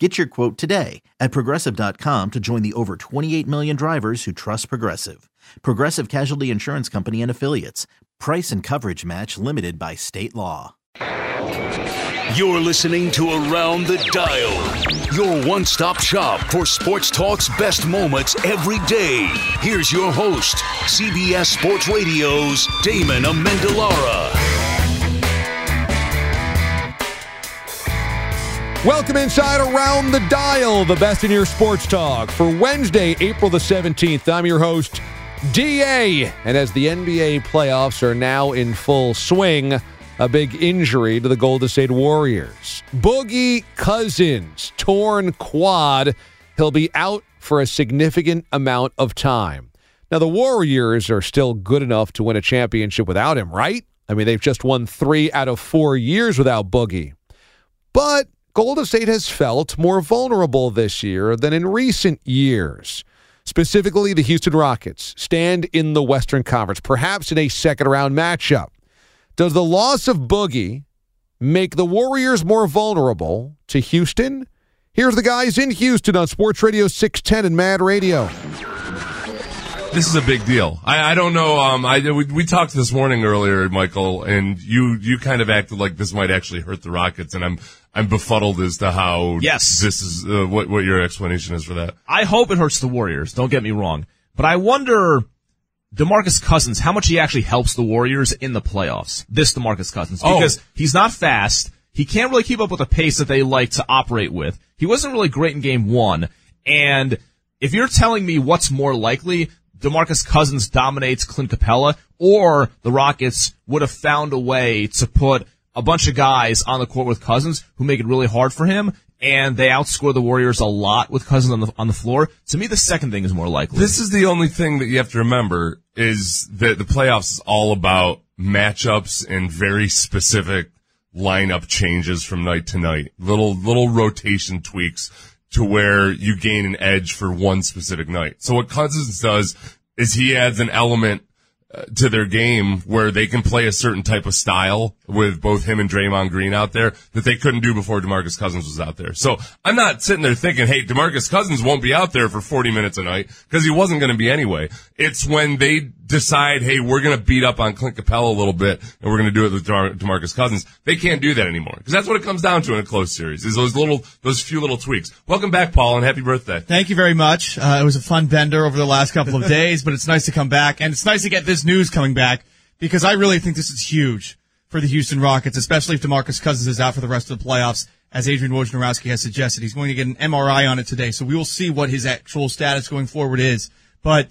Get your quote today at progressive.com to join the over 28 million drivers who trust Progressive. Progressive Casualty Insurance Company and Affiliates. Price and coverage match limited by state law. You're listening to Around the Dial, your one stop shop for sports talk's best moments every day. Here's your host, CBS Sports Radio's Damon Amendolara. Welcome inside Around the Dial, the best in your sports talk. For Wednesday, April the 17th, I'm your host, DA. And as the NBA playoffs are now in full swing, a big injury to the Golden State Warriors. Boogie Cousins, torn quad. He'll be out for a significant amount of time. Now, the Warriors are still good enough to win a championship without him, right? I mean, they've just won three out of four years without Boogie. But Golden State has felt more vulnerable this year than in recent years. Specifically, the Houston Rockets stand in the Western Conference, perhaps in a second round matchup. Does the loss of Boogie make the Warriors more vulnerable to Houston? Here's the guys in Houston on Sports Radio 610 and Mad Radio this is a big deal. I, I don't know. Um, I we, we, talked this morning earlier, Michael, and you you kind of acted like this might actually hurt the Rockets, and I'm I'm befuddled as to how yes this is uh, what what your explanation is for that. I hope it hurts the Warriors. Don't get me wrong, but I wonder. DeMarcus Cousins, how much he actually helps the Warriors in the playoffs. This DeMarcus Cousins. Oh. Because oh. he's not fast. He can't really keep up with the pace that they like to operate with. He wasn't really great in game one. And if you're telling me what's more likely, DeMarcus Cousins dominates Clint Capela, or the Rockets would have found a way to put a bunch of guys on the court with Cousins who make it really hard for him, and they outscore the Warriors a lot with Cousins on the on the floor. To me, the second thing is more likely. This is the only thing that you have to remember is that the playoffs is all about matchups and very specific lineup changes from night to night. Little little rotation tweaks to where you gain an edge for one specific night. So what Cousins does is he adds an element uh, to their game where they can play a certain type of style with both him and Draymond Green out there that they couldn't do before DeMarcus Cousins was out there. So I'm not sitting there thinking, hey, DeMarcus Cousins won't be out there for 40 minutes a night because he wasn't going to be anyway. It's when they decide, hey, we're going to beat up on Clint Capela a little bit and we're going to do it with DeMarcus Cousins. They can't do that anymore because that's what it comes down to in a close series is those little, those few little tweaks. Welcome back, Paul, and happy birthday. Thank you very much. Uh, it was a fun bender over the last couple of days, but it's nice to come back and it's nice to get this news coming back because I really think this is huge for the Houston Rockets, especially if DeMarcus Cousins is out for the rest of the playoffs. As Adrian Wojnarowski has suggested, he's going to get an MRI on it today, so we will see what his actual status going forward is. But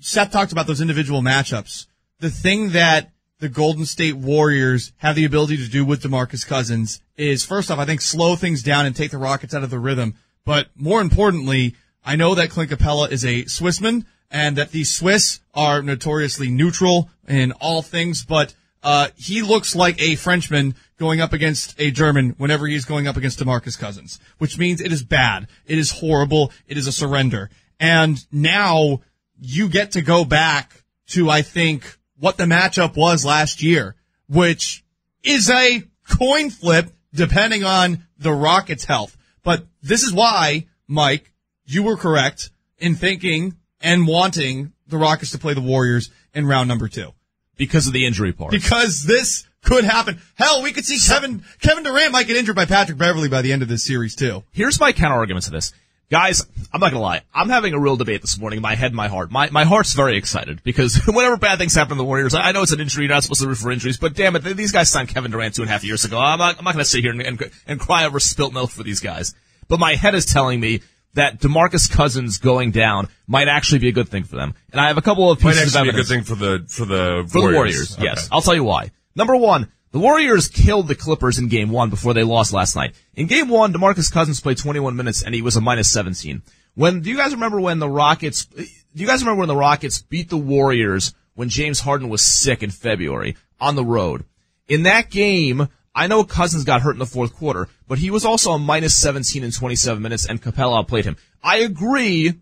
Seth talked about those individual matchups. The thing that the Golden State Warriors have the ability to do with DeMarcus Cousins is first off, I think slow things down and take the Rockets out of the rhythm. But more importantly, I know that Clint Capela is a Swissman and that the Swiss are notoriously neutral in all things, but uh, he looks like a Frenchman going up against a German whenever he's going up against DeMarcus Cousins, which means it is bad. It is horrible. It is a surrender. And now you get to go back to, I think, what the matchup was last year, which is a coin flip depending on the Rockets' health. But this is why, Mike, you were correct in thinking and wanting the Rockets to play the Warriors in round number two. Because of the injury part. Because this could happen. Hell, we could see Kevin, Kevin Durant might get injured by Patrick Beverley by the end of this series too. Here's my counter argument to this. Guys, I'm not gonna lie. I'm having a real debate this morning. My head, my heart. My my heart's very excited because whenever bad things happen to the Warriors, I know it's an injury. You're not supposed to root for injuries, but damn it, these guys signed Kevin Durant two and a half years ago. I'm not, I'm not gonna sit here and, and, and cry over spilt milk for these guys. But my head is telling me that DeMarcus Cousins going down might actually be a good thing for them. And I have a couple of pieces might actually of evidence. be a good thing for the for the for Warriors. the Warriors. Yes. I'll tell you why. Number one, the Warriors killed the Clippers in game one before they lost last night. In game one, DeMarcus Cousins played 21 minutes and he was a minus 17. When do you guys remember when the Rockets? Do you guys remember when the Rockets beat the Warriors when James Harden was sick in February on the road. In that game, I know Cousins got hurt in the fourth quarter, but he was also a minus 17 in 27 minutes and Capela outplayed him. I agree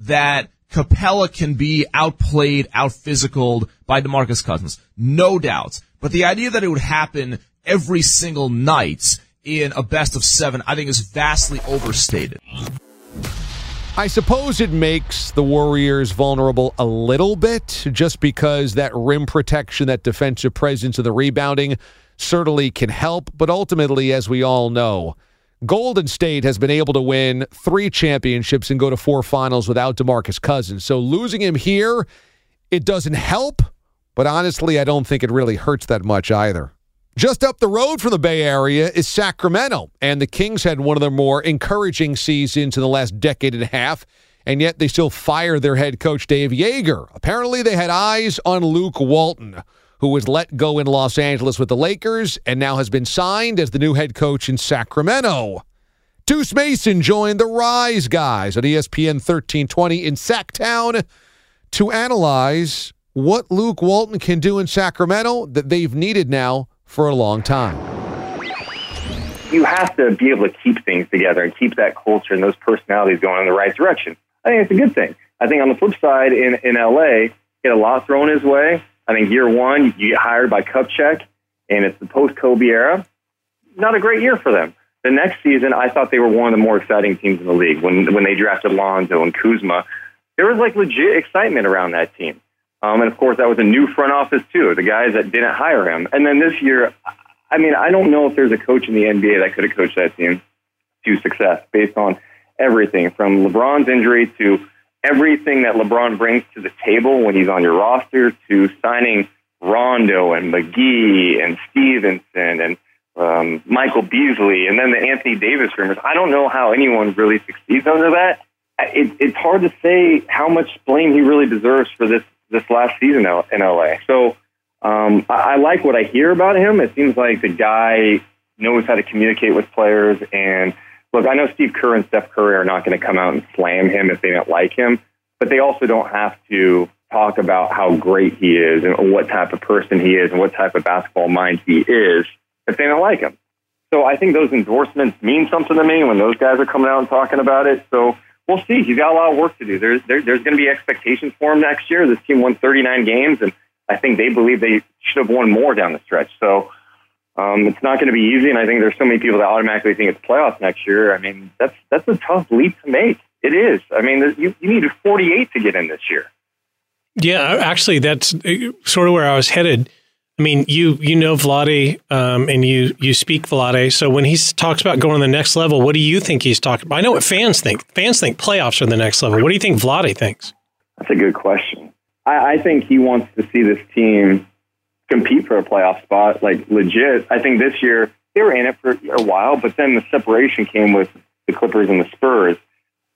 that Capela can be outplayed, out physicaled by DeMarcus Cousins. No doubt. But the idea that it would happen every single night in a best of seven, I think is vastly overstated. I suppose it makes the Warriors vulnerable a little bit just because that rim protection, that defensive presence, and the rebounding certainly can help. But ultimately, as we all know, Golden State has been able to win three championships and go to four finals without DeMarcus Cousins. So losing him here, it doesn't help. But honestly, I don't think it really hurts that much either. Just up the road from the Bay Area is Sacramento, and the Kings had one of their more encouraging seasons in the last decade and a half, and yet they still fire their head coach Dave Joerger. Apparently, they had eyes on Luke Walton, who was let go in Los Angeles with the Lakers and now has been signed as the new head coach in Sacramento. Deuce Mason joined the Rise guys on ESPN 1320 in Sacktown to analyze what Luke Walton can do in Sacramento that they've needed now for a long time. You have to be able to keep things together and keep that culture and those personalities going in the right direction. I think it's a good thing. I think on the flip side, in, in LA, get a lot thrown his way. I think year one, you get hired by Kupchak, and it's the post Kobe era. Not a great year for them. The next season, I thought they were one of the more exciting teams in the league. When when they drafted Lonzo and Kuzma, there was like legit excitement around that team. Um, and of course, that was a new front office too. The guys that didn't hire him, and then this year, I mean, I don't know if there's a coach in the NBA that could have coached that team to success based on everything from LeBron's injury to everything that LeBron brings to the table when he's on your roster to signing Rondo and McGee and Stephenson and um, Michael Beasley and then the Anthony Davis rumors. I don't know how anyone really succeeds under that. It, it's hard to say how much blame he really deserves for this this last season in LA. So um, I, I like what I hear about him. It seems like the guy knows how to communicate with players. And look, I know Steve Kerr and Steph Curry are not going to come out and slam him if they don't like him, but they also don't have to talk about how great he is and what type of person he is and what type of basketball mind he is if they don't like him. So I think those endorsements mean something to me when those guys are coming out and talking about it. So we'll see. He's got a lot of work to do. There's there, there's going to be expectations for him next year. This team won 39 games, and I think they believe they should have won more down the stretch. So um, it's not going to be easy. And I think there's so many people that automatically think it's playoffs next year. I mean, that's that's a tough leap to make. It is. I mean, you you needed 48 to get in this year. Yeah, actually, that's uh, sort of where I was headed. I mean, you you know Vlade, um, and you you speak Vlade. So when he talks about going to the next level, what do you think he's talking about? I know what fans think. Fans think playoffs are the next level. What do you think Vlade thinks? That's a good question. I, I think he wants to see this team compete for a playoff spot, like legit. I think this year they were in it for a while, but then the separation came with the Clippers and the Spurs.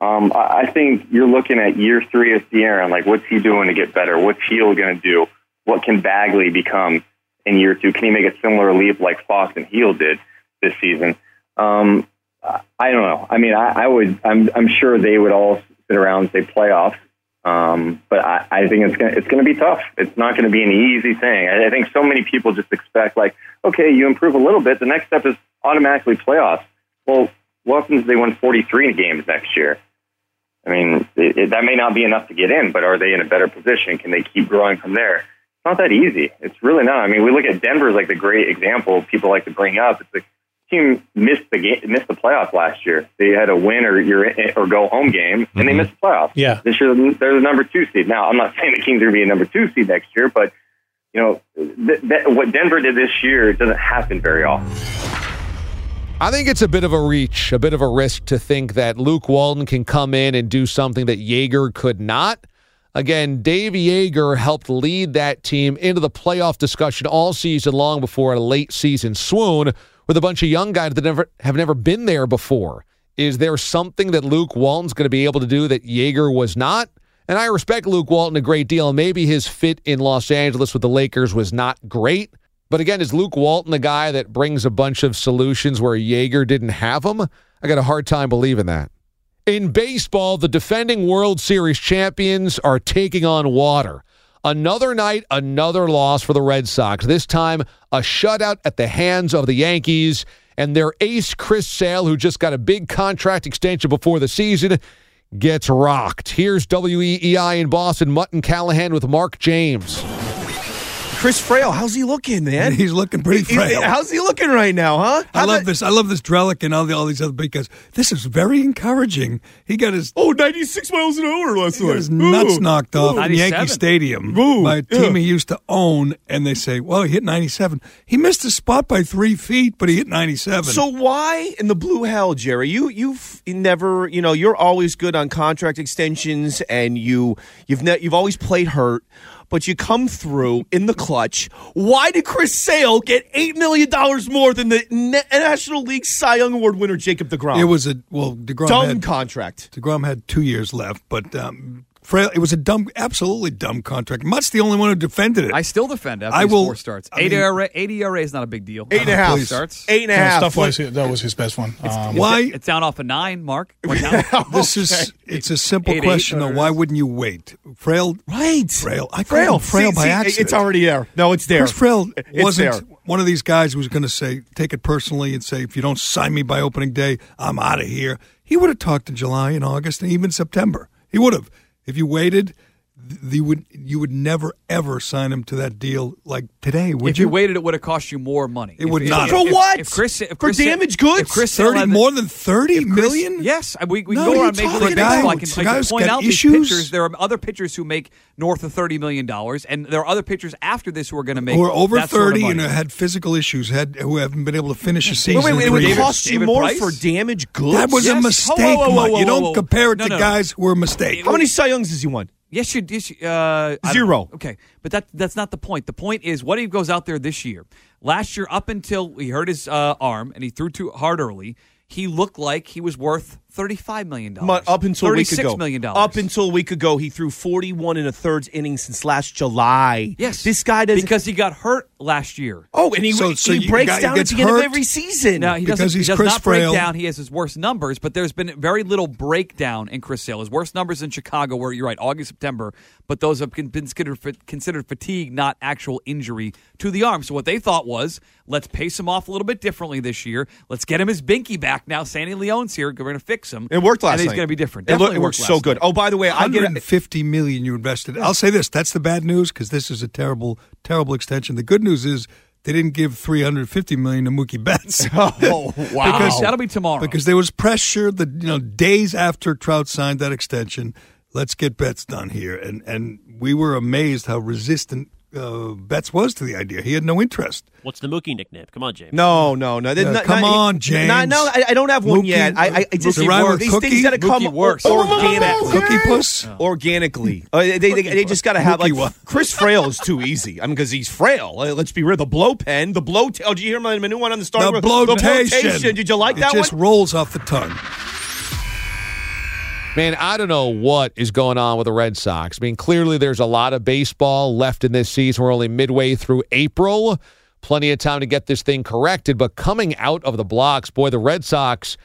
Um, I, I think you're looking at year three of De'Aaron. Like, what's he doing to get better? What's Hield going to do? What can Bagley become? in year two? Can he make a similar leap like Fox and Hield did this season? Um, I don't know. I mean, I, I would. I'm, I'm sure they would all sit around and say playoffs. Um, but I, I think it's gonna it's gonna be tough. It's not gonna be an easy thing. I, I think so many people just expect like, okay, you improve a little bit. The next step is automatically playoffs. Well, what happens if they win 43 games next year? I mean, it, it, that may not be enough to get in, but are they in a better position? Can they keep growing from there? Not that easy. It's really not. I mean, we look at Denver as like the great example people like to bring up. It's the team missed the game, missed the playoffs last year. They had a win or your or go home game, and mm-hmm. they missed the playoffs. Yeah, this year they're the number two seed. Now, I'm not saying the Kings are going to be a number two seed next year, but you know th- th- what Denver did this year doesn't happen very often. I think it's a bit of a reach, a bit of a risk to think that Luke Walton can come in and do something that Joerger could not. Again, Dave Joerger helped lead that team into the playoff discussion all season long before a late season swoon with a bunch of young guys that never have never been there before. Is there something that Luke Walton's going to be able to do that Joerger was not? And I respect Luke Walton a great deal. Maybe his fit in Los Angeles with the Lakers was not great. But again, is Luke Walton the guy that brings a bunch of solutions where Joerger didn't have them? I got a hard time believing that. In baseball, the defending World Series champions are taking on water. Another night, another loss for the Red Sox. This time, a shutout at the hands of the Yankees and their ace, Chris Sale, who just got a big contract extension before the season, gets rocked. Here's WEEI in Boston, Mutton Callahan with Mark James. Chris Frail, how's he looking, man? He's looking pretty He- he- frail. How's he looking right now, huh? I love the- this. I love this Drellick and all, the, all these other because this is very encouraging. He got his Oh, 96 miles an hour last he night. his nuts Ooh. knocked off in Yankee Stadium Ooh, by a team yeah. he used to own, and they say, "Well, he hit 97. He missed a spot by three feet, but he hit 97." So why in the blue hell, Jerry? You you've never, you know, you're always good on contract extensions, and you you've ne- you've always played hurt, but you come through in the clutch. Why did Chris Sale get eight million dollars more than the National League Cy Young Award winner Jacob Degrom? it was a well, Degrom dumb had, contract. Degrom had two years left, but um, frail. It was a dumb, absolutely dumb contract. Mutt's the only one who defended it. I still defend after I will- four starts. I Eight mean- ERA, eight ERA is not a big deal. Eight and a half please. starts. Eight and a Yeah, half. stuff wise, that was his best one. Um, Why? It's down off a nine, Mark. Right now. This is it's a simple Eight, eight, question though. Why wouldn't you wait? Frail, Right. frail. I Frail. frail See- by see, accident. It's already there. No, it's there. Chris Frail It's wasn't there. one of these guys who was going to say, take it personally and say, if you don't sign me by opening day, I'm out of here. He would have talked in July and August and even September. He would have. If you waited, you would you would never ever sign him to that deal like today, would if you waited, it would have cost you more money. It would If- not. if- For what? If Chris, if For Chris damaged goods? If Chris Thirty had- more than thirty Chris- million? Yes, we, we No, go you on Major talk- guy- I can, a I guy can point got out these issues? pitchers. There are other pitchers who make north of thirty million dollars, and there are other pitchers after this who are going to make Who are over that sort of thirty and had physical issues, had who haven't been able to finish a season. Wait, wait, wait, it would three cost you David more Price? for damaged goods. That was a mistake, Whoa, whoa, whoa, You don't compare it to guys who were a mistake. How many Cy Youngs has he won? Yes, you. Yes, you- uh, Zero. Okay, but that that's not the point. The point is what he goes out there this year. Last year, up until he hurt his uh, arm and he threw too hard early, he looked like he was worth thirty-five million dollars. Up until a week ago. $36 million. Up until a week ago, he threw 41 and a third innings since last July. yes, This guy doesn't. because he got hurt last year. oh, and he, So- he so you- breaks guy down at the end of every season. No, he Because doesn't. he's he does Chris not break Frail. down. He has his worst numbers, but there's been very little breakdown in Chris Sale. His worst numbers in Chicago, where you're right, August, September, but those have been considered considered fatigue, not actual injury to the arm. So what they thought was, let's pace him off a little bit differently this year. Let's get him his binky back now. Sandy Leone's here. We're going to fix him. It worked last and he's going to be different. It, Definitely it worked worked so good. night. Oh, by the way, I get fifty million you invested. I'll say this: that's the bad news because this is a terrible, terrible extension. The good news is they didn't give 350 million to Mookie Betts. Oh, wow. Because that'll be tomorrow. because there was pressure the you know days after Trout signed that extension. Let's get Betts done here, and and we were amazed how resistant uh, Betts was to the idea. He had no interest. What's the Mookie nickname? Come on, James. No, no, no. Yeah, Not- come not- on, James. No, no, I, I don't have one Mookie- yet. I, I, I just Mookie Rhymer these Cookie? things got to come Mookie works. organic, Cookie Puss. organically. Uh, they, they, they just got to have like Mookie what? Chris Frail is too easy. I mean, because he's frail. Uh, let's be real. The blow pen, the blow. T- oh, did you hear my, my new one on the start? The blotation. Did you like that? it that just one? rolls off the tongue. Man, I don't know what is going on with the Red Sox. I mean, clearly there's a lot of baseball left in this season. We're only midway through April. Plenty of time to get this thing corrected. But coming out of the blocks, boy, the Red Sox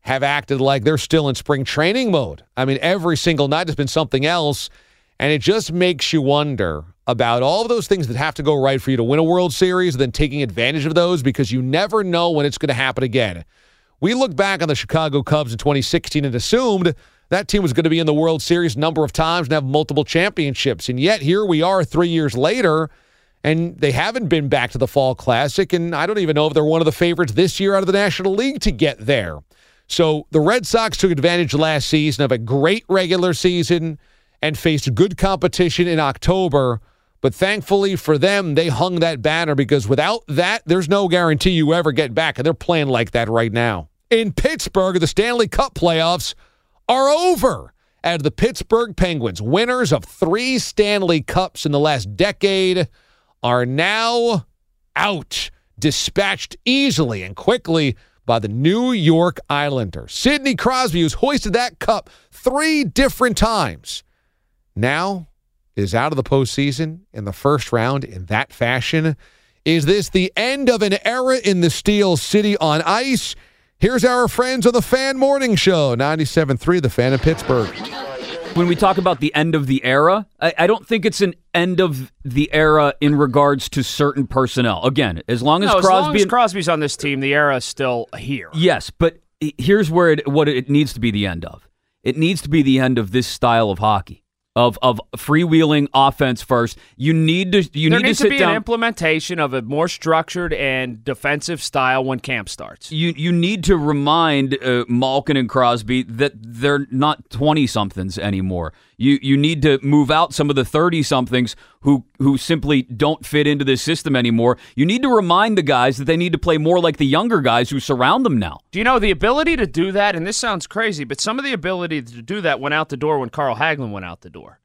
have acted like they're still in spring training mode. I mean, every single night has been something else. And it just makes you wonder about all of those things that have to go right for you to win a World Series, and then taking advantage of those because you never know when it's going to happen again. We look back on the Chicago Cubs in 2016 and assumed that team was going to be in the World Series a number of times and have multiple championships. And yet here we are three years later, and they haven't been back to the Fall Classic. And I don't even know if they're one of the favorites this year out of the National League to get there. So the Red Sox took advantage last season of a great regular season and faced good competition in October. But thankfully for them, they hung that banner because without that, there's no guarantee you ever get back. And they're playing like that right now. In Pittsburgh, the Stanley Cup playoffs are over. As the Pittsburgh Penguins, winners of three Stanley Cups in the last decade, are now out, dispatched easily and quickly by the New York Islanders. Sidney Crosby, who's hoisted that cup three different times, now is out of the postseason in the first round in that fashion. Is this the end of an era in the Steel City on ice? Here's our friends on the Fan Morning Show, 97.3 The Fan in Pittsburgh. when we talk about the end of the era, I, I, don't think it's an end of the era in regards to certain personnel. Again, as long as no, Crosby as long as Crosby's on this team, the era is still here. Yes, but here's where it, what it needs to be the end of. It needs to be the end of this style of hockey of of freewheeling offense first. You need to you there need needs to, sit be down. an implementation of a more structured and defensive style when camp starts. You you need to remind uh, Malkin and Crosby that they're not twenty somethings anymore. You you need to move out some of the thirty somethings who who simply don't fit into this system anymore. You need to remind the guys that they need to play more like the younger guys who surround them now. Do you know the ability to do that? And this sounds crazy, but some of the ability to do that went out the door when Carl Hagelin went out the door.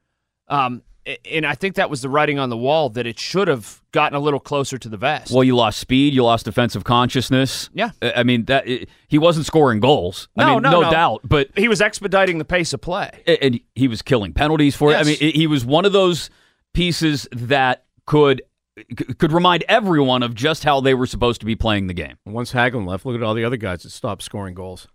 Um, and I think that was the writing on the wall that it should have gotten a little closer to the vest. Well, you lost speed, you lost defensive consciousness. Yeah, I mean that it, he wasn't scoring goals. No, I mean, no, no, no, doubt. But he was expediting the pace of play, and he was killing penalties for yes. it. I mean, he was one of those pieces that could could remind everyone of just how they were supposed to be playing the game. Once Hagelin left, look at all the other guys that stopped scoring goals.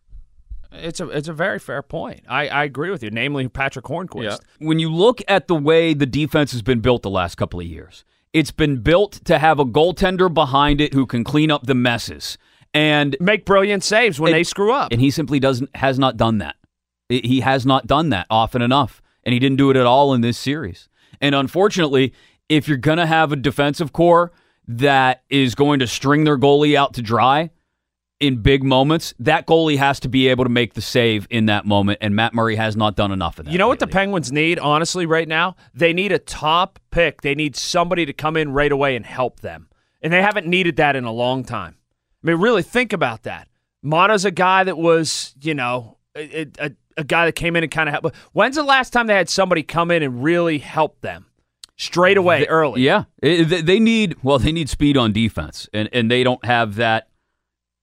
It's a it's a very fair point. I, I agree with you, namely Patric Hornqvist. Yeah. When you look at the way the defense has been built the last couple of years, it's been built to have a goaltender behind it who can clean up the messes and make brilliant saves when and, they screw up. And he simply doesn't has not done that. He has not done that often enough, and he didn't do it at all in this series. And unfortunately, if you're going to have a defensive core that is going to string their goalie out to dry, in big moments, that goalie has to be able to make the save in that moment, and Matt Murray has not done enough of that. You know lately. what the Penguins need, honestly, right now? They need a top pick. They need somebody to come in right away and help them. And they haven't needed that in a long time. I mean, really think about that. Maatta's a guy that was, you know, a, a, a guy that came in and kind of helped. When's the last time they had somebody come in and really help them? Straight away, early. Yeah, they- they need well, they need speed on defense, and and they don't have that.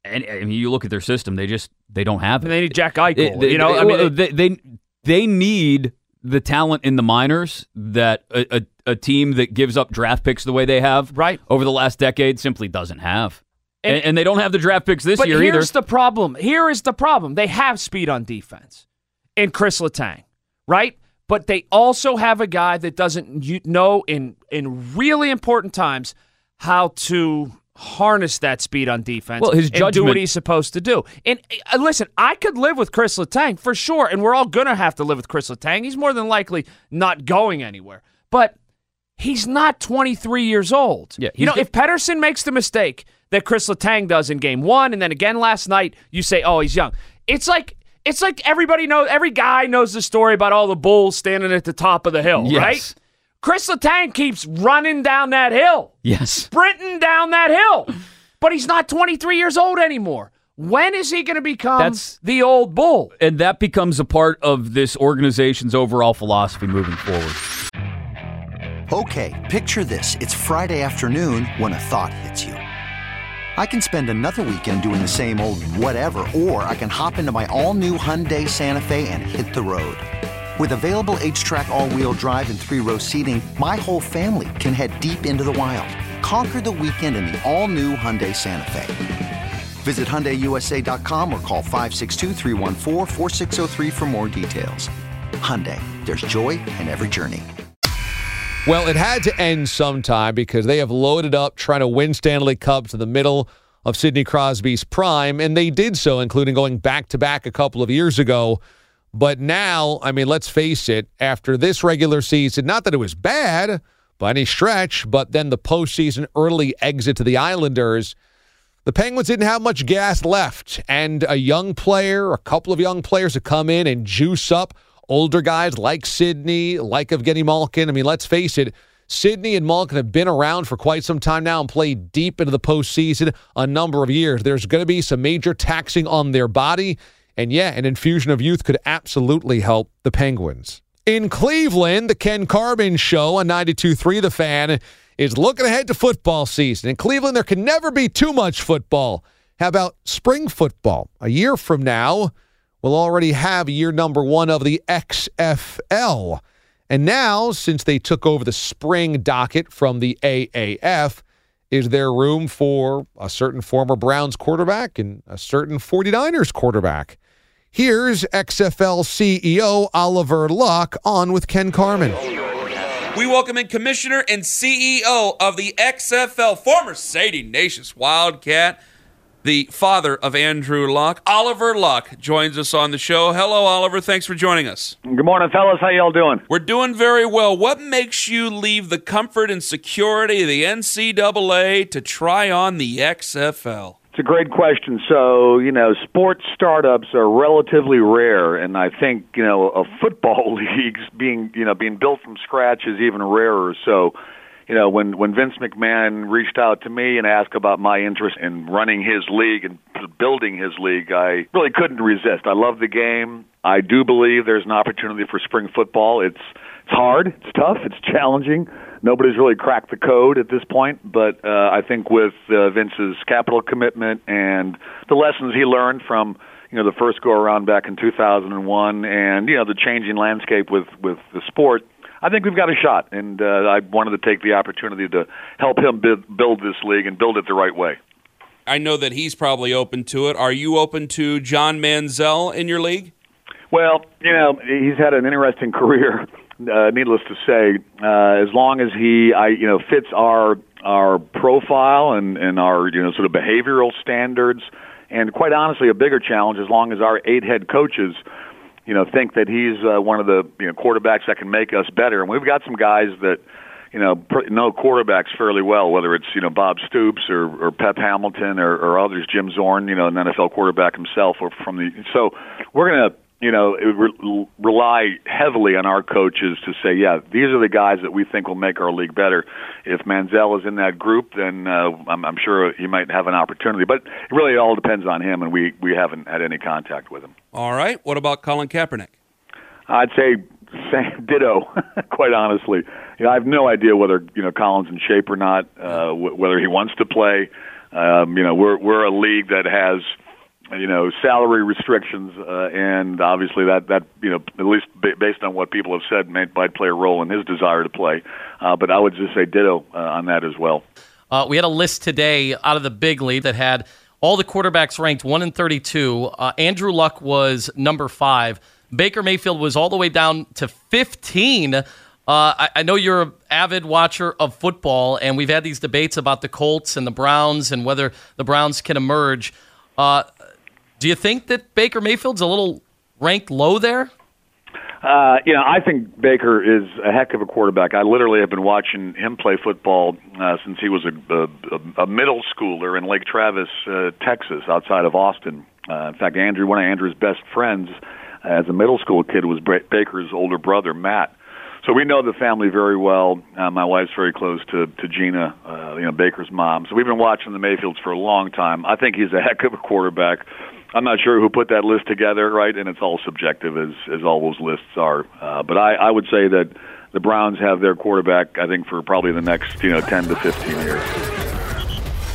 And I mean, you look at their system; they just they don't have it. They need Jack Eichel. It- they- you know, they- I mean, it- they, they they need the talent in the minors that a, a, a team that gives up draft picks the way they have right over the last decade simply doesn't have. And- And, and they don't have the draft picks this year either. here's the problem. Here is the problem. They have speed on defense in Chris Letang, right? But they also have a guy that doesn't you know in in really important times how to harness that speed on defense Well, his and do what he's supposed to do. And uh, listen, I could live with Chris Letang for sure, and we're all gonna have to live with Chris Letang. He's more than likely not going anywhere. But he's not 23 years old. Yeah, you know, he's- if Pettersson makes the mistake that Chris Letang does in game one, and then again last night, you say, oh, he's young. It's like it's like everybody knows, every guy knows the story about all the bulls standing at the top of the hill, Yes. right? Chris Letang keeps running down that hill, yes, sprinting down that hill, but he's not 23 years old anymore. When is he going to become That's- the old bull? and that becomes a part of this organization's overall philosophy moving forward. Okay, picture this. It's Friday afternoon when a thought hits you. I can spend another weekend doing the same old whatever, or I can hop into my all new Hyundai Santa Fe and hit the road. With available HTRAC, all wheel drive, and three row seating, my whole family can head deep into the wild. Conquer the weekend in the all new Hyundai Santa Fe. Visit HyundaiUSA.com or call 562-314-4603 for more details. Hyundai, there's joy in every journey. Well, it had to end sometime because they have loaded up trying to win Stanley Cups in the middle of Sidney Crosby's prime, and they did so, including going back to back a couple of years ago. But now, I mean, let's face it, after this regular season, not that it was bad by any stretch, but then the postseason early exit to the Islanders, the Penguins didn't have much gas left. And a young player, a couple of young players to come in and juice up older guys like Sidney, like Evgeny Malkin. I mean, let's face it, Sidney and Malkin have been around for quite some time now and played deep into the postseason a number of years. There's going to be some major taxing on their body. And yeah, an infusion of youth could absolutely help the Penguins. In Cleveland, the Ken Carman Show on 92.3 The Fan is looking ahead to football season. In Cleveland, there can never be too much football. How about spring football? A year from now, we'll already have year number one of the XFL. And now, since they took over the spring docket from the AAF, is there room for a certain former Browns quarterback and a certain 49ers quarterback? Here's XFL CEO Oliver Luck on with Ken Carman. We welcome in Commissioner and CEO of the XFL, former Sadie Nations Wildcat, the father of Andrew Luck, Oliver Luck, joins us on the show. Hello, Oliver. Thanks for joining us. Good morning, fellas. How y'all doing? We're doing very well. What makes you leave the comfort and security of the NCAA to try on the XFL? It's a great question. So, you know, sports startups are relatively rare, and I think, you know, a football leagues being, you know, being built from scratch is even rarer. So, you know, when when Vince McMahon reached out to me and asked about my interest in running his league and building his league, I really couldn't resist. I love the game. I do believe there's an opportunity for spring football. It's it's hard, it's tough, it's challenging nobody's really cracked the code at this point. But uh, I think with uh, Vince's capital commitment and the lessons he learned from you know the first go around back in 2001, and you know the changing landscape with with the sport. I think we've got a shot, and uh, I wanted to take the opportunity to help him build, build this league and build it the right way. I know that he's probably open to it. Are you open to John Manziel in your league? Well, you know, he's had an interesting career uh, needless to say, uh, as long as he, I, you know, fits our our profile and and our you know sort of behavioral standards, and quite honestly, a bigger challenge as long as our eight head coaches, you know, think that he's uh, one of the you know quarterbacks that can make us better. And we've got some guys that you know know quarterbacks fairly well, whether it's you know Bob Stoops or, or Pep Hamilton or, or others, Jim Zorn, you know, an NFL quarterback himself, or from the. So we're gonna you know, re- rely heavily on our coaches to say, yeah, these are the guys that we think will make our league better. If Manziel is in that group, then uh, I'm, I'm sure he might have an opportunity. But it really all depends on him, and we, we haven't had any contact with him. All right. What about Colin Kaepernick? I'd say same, ditto. quite honestly, you know, I have no idea whether you know Colin's in shape or not, uh, w- whether he wants to play. Um, you know, we're we're a league that has you know salary restrictions, uh, and obviously that that you know at least b- based on what people have said might, might play a role in his desire to play. Uh, but I would just say ditto uh, on that as well. Uh, we had a list today out of the big league that had all the quarterbacks ranked one and thirty-two. Uh, Andrew Luck was number five. Baker Mayfield was all the way down to fifteen. Uh, I, I, know you're an avid watcher of football, and we've had these debates about the Colts and the Browns and whether the Browns can emerge. Uh, do you think that Baker Mayfield's a little ranked low there? Uh, you know, I think Baker is a heck of a quarterback. I literally have been watching him play football uh, since he was a, a, a middle schooler in Lake Travis, uh, Texas, outside of Austin. Uh, in fact, Andrew, one of Andrew's best friends as a middle school kid, was Baker's older brother, Matt. So we know the family very well. Uh, my wife's very close to to Gina, uh, you know Baker's mom. So we've been watching the Mayfields for a long time. I think he's a heck of a quarterback. I'm not sure who put that list together, right? And it's all subjective, as as all those lists are. Uh, but I, I would say that the Browns have their quarterback, I think, for probably the next you know 10 to 15 years.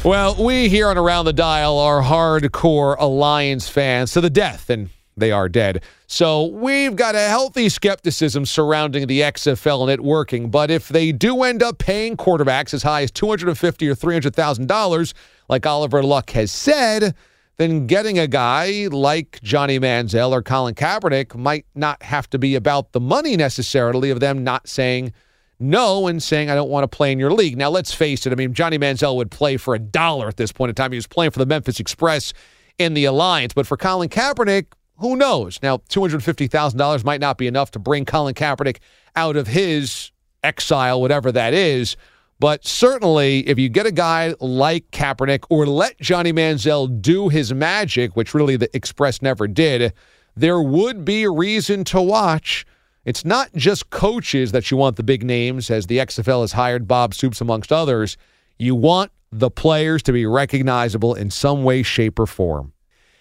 Well, we here on Around the Dial are hardcore Alliance fans to the death, and they are dead. So we've got a healthy skepticism surrounding the XFL and it working. But if they do end up paying quarterbacks as high as two hundred and fifty or three hundred thousand dollars, like Oliver Luck has said then getting a guy like Johnny Manziel or Colin Kaepernick might not have to be about the money necessarily of them not saying no and saying, I don't want to play in your league. Now, let's face it. I mean, Johnny Manziel would play for a dollar at this point in time. He was playing for the Memphis Express in the Alliance. But for Colin Kaepernick, who knows? Now, $250,000 might not be enough to bring Colin Kaepernick out of his exile, whatever that is. But certainly, if you get a guy like Kaepernick or let Johnny Manziel do his magic, which really the Express never did, there would be a reason to watch. It's not just coaches that you want the big names, as the XFL has hired Bob Stoops amongst others. You want the players to be recognizable in some way, shape, or form.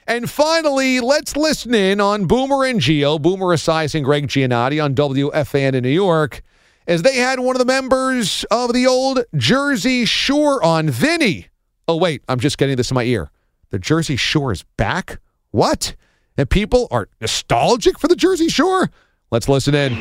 And finally, let's listen in on Boomer and Geo, Boomer Esiason Greg Giannotti on WFAN in New York as they had one of the members of the old Jersey Shore on, Vinny. Oh, wait, I'm just getting this in my ear. The Jersey Shore is back? What? And people are nostalgic for the Jersey Shore? Let's listen in.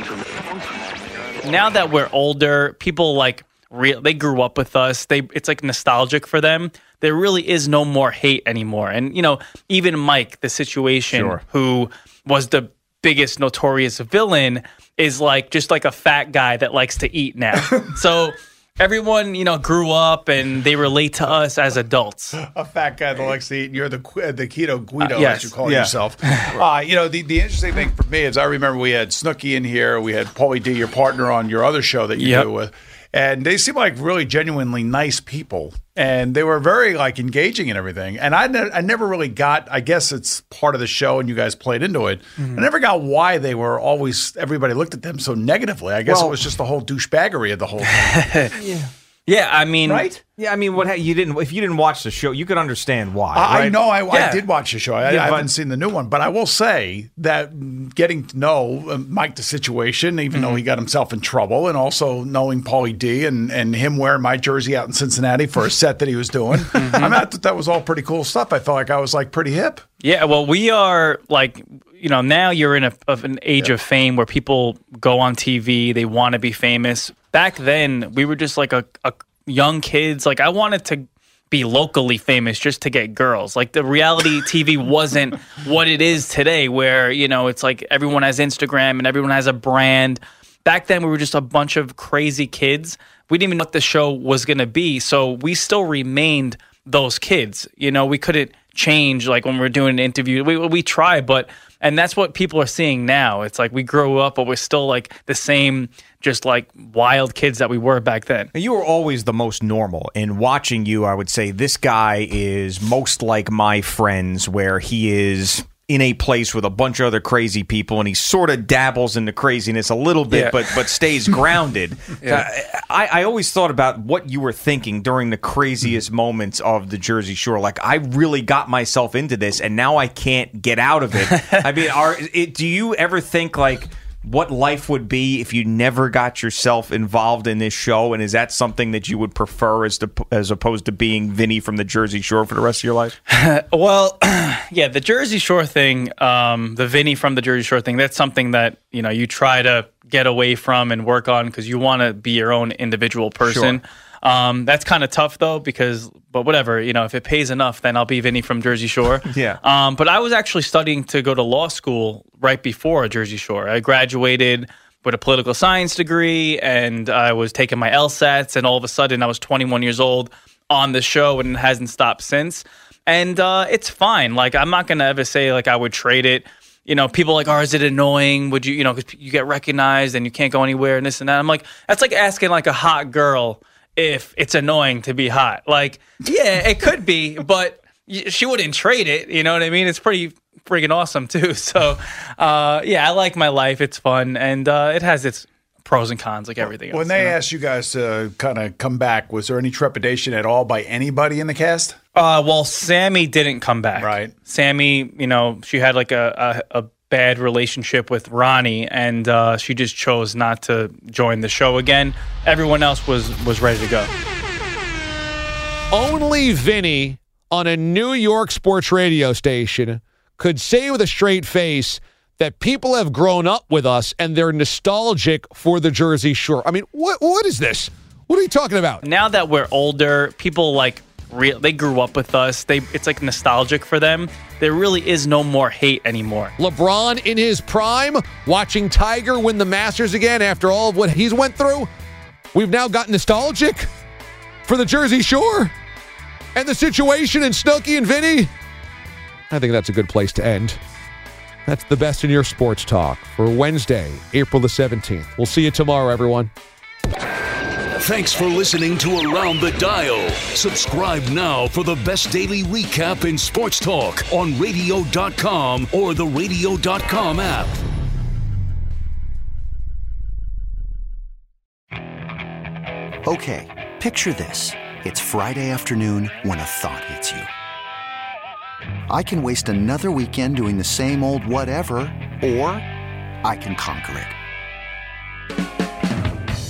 Now that we're older, people like real. They grew up with us. They it's like nostalgic for them. There really is no more hate anymore. And you know, even Mike, the situation, Sure. who was the biggest notorious villain, is like just like a fat guy that likes to eat now. so everyone, you know, grew up and they relate to us as adults. a fat guy that likes to eat, you're the the keto Guido, Uh, yes. as you call Yeah. yourself. Uh, you know, the, the interesting thing for me is I remember we had Snooki in here, we had Pauly D, your partner, on your other show that you Yep. do with, and they seem like really genuinely nice people, and they were very like engaging and everything. And I, ne- I never really got. I guess it's part of the show, and you guys played into it. Mm-hmm. I never got why they were always everybody looked at them so negatively. I guess Well- it was just the whole douchebaggery of the whole thing. Yeah, I mean, right? Yeah, I mean, what you didn't if you didn't watch the show, you could understand why. I, I know. I, I did watch the show. I, Yeah, I haven't seen the new one, but I will say that getting to know uh, Mike the situation, even though he got himself in trouble, and also knowing Pauly D and, and him wearing my jersey out in Cincinnati for a set that he was doing, I mean, I thought that was all pretty cool stuff. I felt like I was like pretty hip. Yeah, well, we are like, you know, now you're in a, of an age of fame where people go on TV, they want to be famous. Back then, we were just like a, a young kids. Like, I wanted to be locally famous just to get girls. Like, the reality TV wasn't what it is today, where, you know, it's like everyone has Instagram and everyone has a brand. Back then, we were just a bunch of crazy kids. We didn't even know what the show was going to be. So we still remained those kids. You know, we couldn't change like when we're doing an interview. We we try, but and that's what people are seeing now. It's like we grow up, but we're still like the same, just like wild kids that we were back then. You were always the most normal. And watching you, I would say this guy is most like my friends, where he is in a place with a bunch of other crazy people, and he sort of dabbles in the craziness a little bit, Yeah. but but stays grounded. Yeah. Uh, I, I always thought about what you were thinking during the craziest Mm-hmm. moments of the Jersey Shore. Like I really got myself into this, and now I can't get out of it. I mean, are it, do you ever think like? What life would be if you never got yourself involved in this show, and is that something that you would prefer as to, as opposed to being Vinny from the Jersey Shore for the rest of your life? well, yeah, the Jersey Shore thing, um, the Vinny from the Jersey Shore thing, that's something that you know you try to get away from and work on because you want to be your own individual person. Um, that's kind of tough though because, but whatever, you know, if it pays enough, then I'll be Vinny from Jersey Shore. Yeah. Um, but I was actually studying to go to law school right before Jersey Shore. I graduated with a political science degree and I was taking my LSATs, and all of a sudden I was 21 years old on the show, and it hasn't stopped since. And uh, it's fine. Like I'm not gonna ever say like I would trade it. You know, people are like, oh, is it annoying? Would you, you know, because you get recognized and you can't go anywhere and this and that. I'm like, that's like asking like a hot girl if it's annoying to be hot. Like, yeah, it could be, but she wouldn't trade it. You know what I mean? It's pretty freaking awesome too. So, uh, yeah, I like my life. It's fun and uh, it has its pros and cons, like everything else. When they asked you guys to kind of come back, was there any trepidation at all by anybody in the cast? Uh, well, Sammy didn't come back. Right. Sammy, you know, she had like a, a, a bad relationship with Ronnie, and uh, she just chose not to join the show again. Everyone else was was ready to go. Only Vinny on a New York sports radio station could say with a straight face that people have grown up with us and they're nostalgic for the Jersey Shore. I mean, what what is this? What are you talking about? Now that we're older, people like real they grew up with us. They it's like nostalgic for them. There really is no more hate anymore. LeBron in his prime, watching Tiger win the Masters again after all of what he's went through. We've now gotten nostalgic for the Jersey Shore and the situation in Snooki and Vinny. I think that's a good place to end. That's the best in your sports talk for Wednesday, April the 17th. We'll see you tomorrow, everyone. Thanks for listening to Around the Dial. Subscribe now for the best daily recap in sports talk on radio.com or the radio.com app. Okay, picture this. It's Friday afternoon when a thought hits you. I can waste another weekend doing the same old whatever, or I can conquer it.